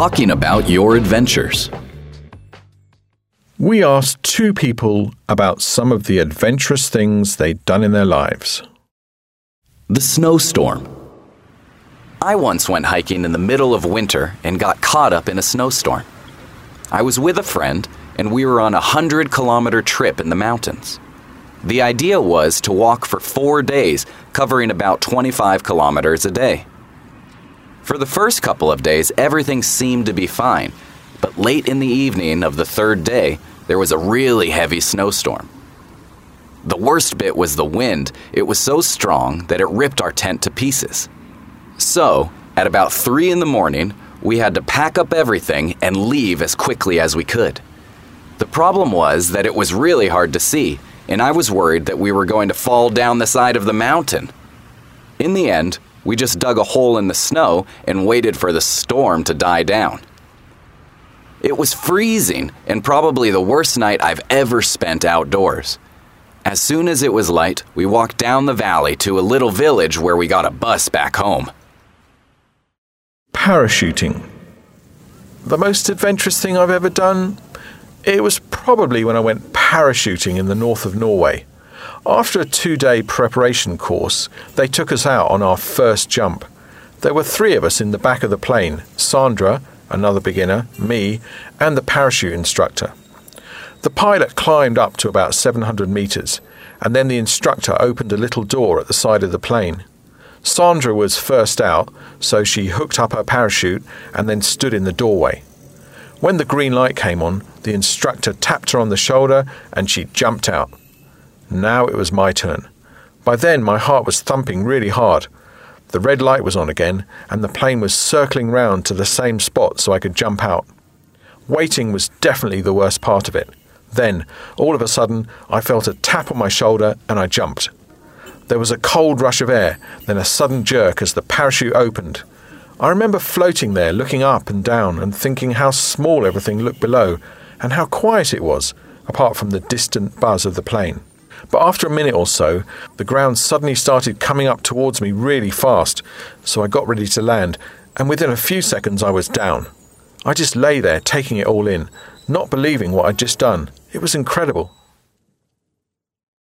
talking about your adventures. We asked two people about some of the adventurous things they'd done in their lives. The snowstorm. I once went hiking in the middle of winter and got caught up in a snowstorm. I was with a friend, and we were on a 100 kilometer trip in the mountains. The idea was to walk for four days, covering about 25 kilometers a day. For the first couple of days, everything seemed to be fine, but late in the evening of the third day, there was a really heavy snowstorm. The worst bit was the wind. It was so strong that it ripped our tent to pieces. So, at about 3 in the morning, we had to pack up everything and leave as quickly as we could. The problem was that it was really hard to see, and I was worried that we were going to fall down the side of the mountain. In the end, we just dug a hole in the snow and waited for the storm to die down. It was freezing and probably the worst night I've ever spent outdoors. As soon as it was light, we walked down the valley to a little village where we got a bus back home. Parachuting. The most adventurous thing I've ever done? It was probably when I went parachuting in the north of Norway. After a two day preparation course, they took us out on our first jump. There were three of us in the back of the plane Sandra, another beginner, me, and the parachute instructor. The pilot climbed up to about 700 metres, and then the instructor opened a little door at the side of the plane. Sandra was first out, so she hooked up her parachute and then stood in the doorway. When the green light came on, the instructor tapped her on the shoulder and she jumped out. Now it was my turn. By then, my heart was thumping really hard. The red light was on again, and the plane was circling round to the same spot so I could jump out. Waiting was definitely the worst part of it. Then, all of a sudden, I felt a tap on my shoulder and I jumped. There was a cold rush of air, then a sudden jerk as the parachute opened. I remember floating there, looking up and down, and thinking how small everything looked below, and how quiet it was, apart from the distant buzz of the plane. But after a minute or so, the ground suddenly started coming up towards me really fast, so I got ready to land, and within a few seconds I was down. I just lay there taking it all in, not believing what I'd just done. It was incredible.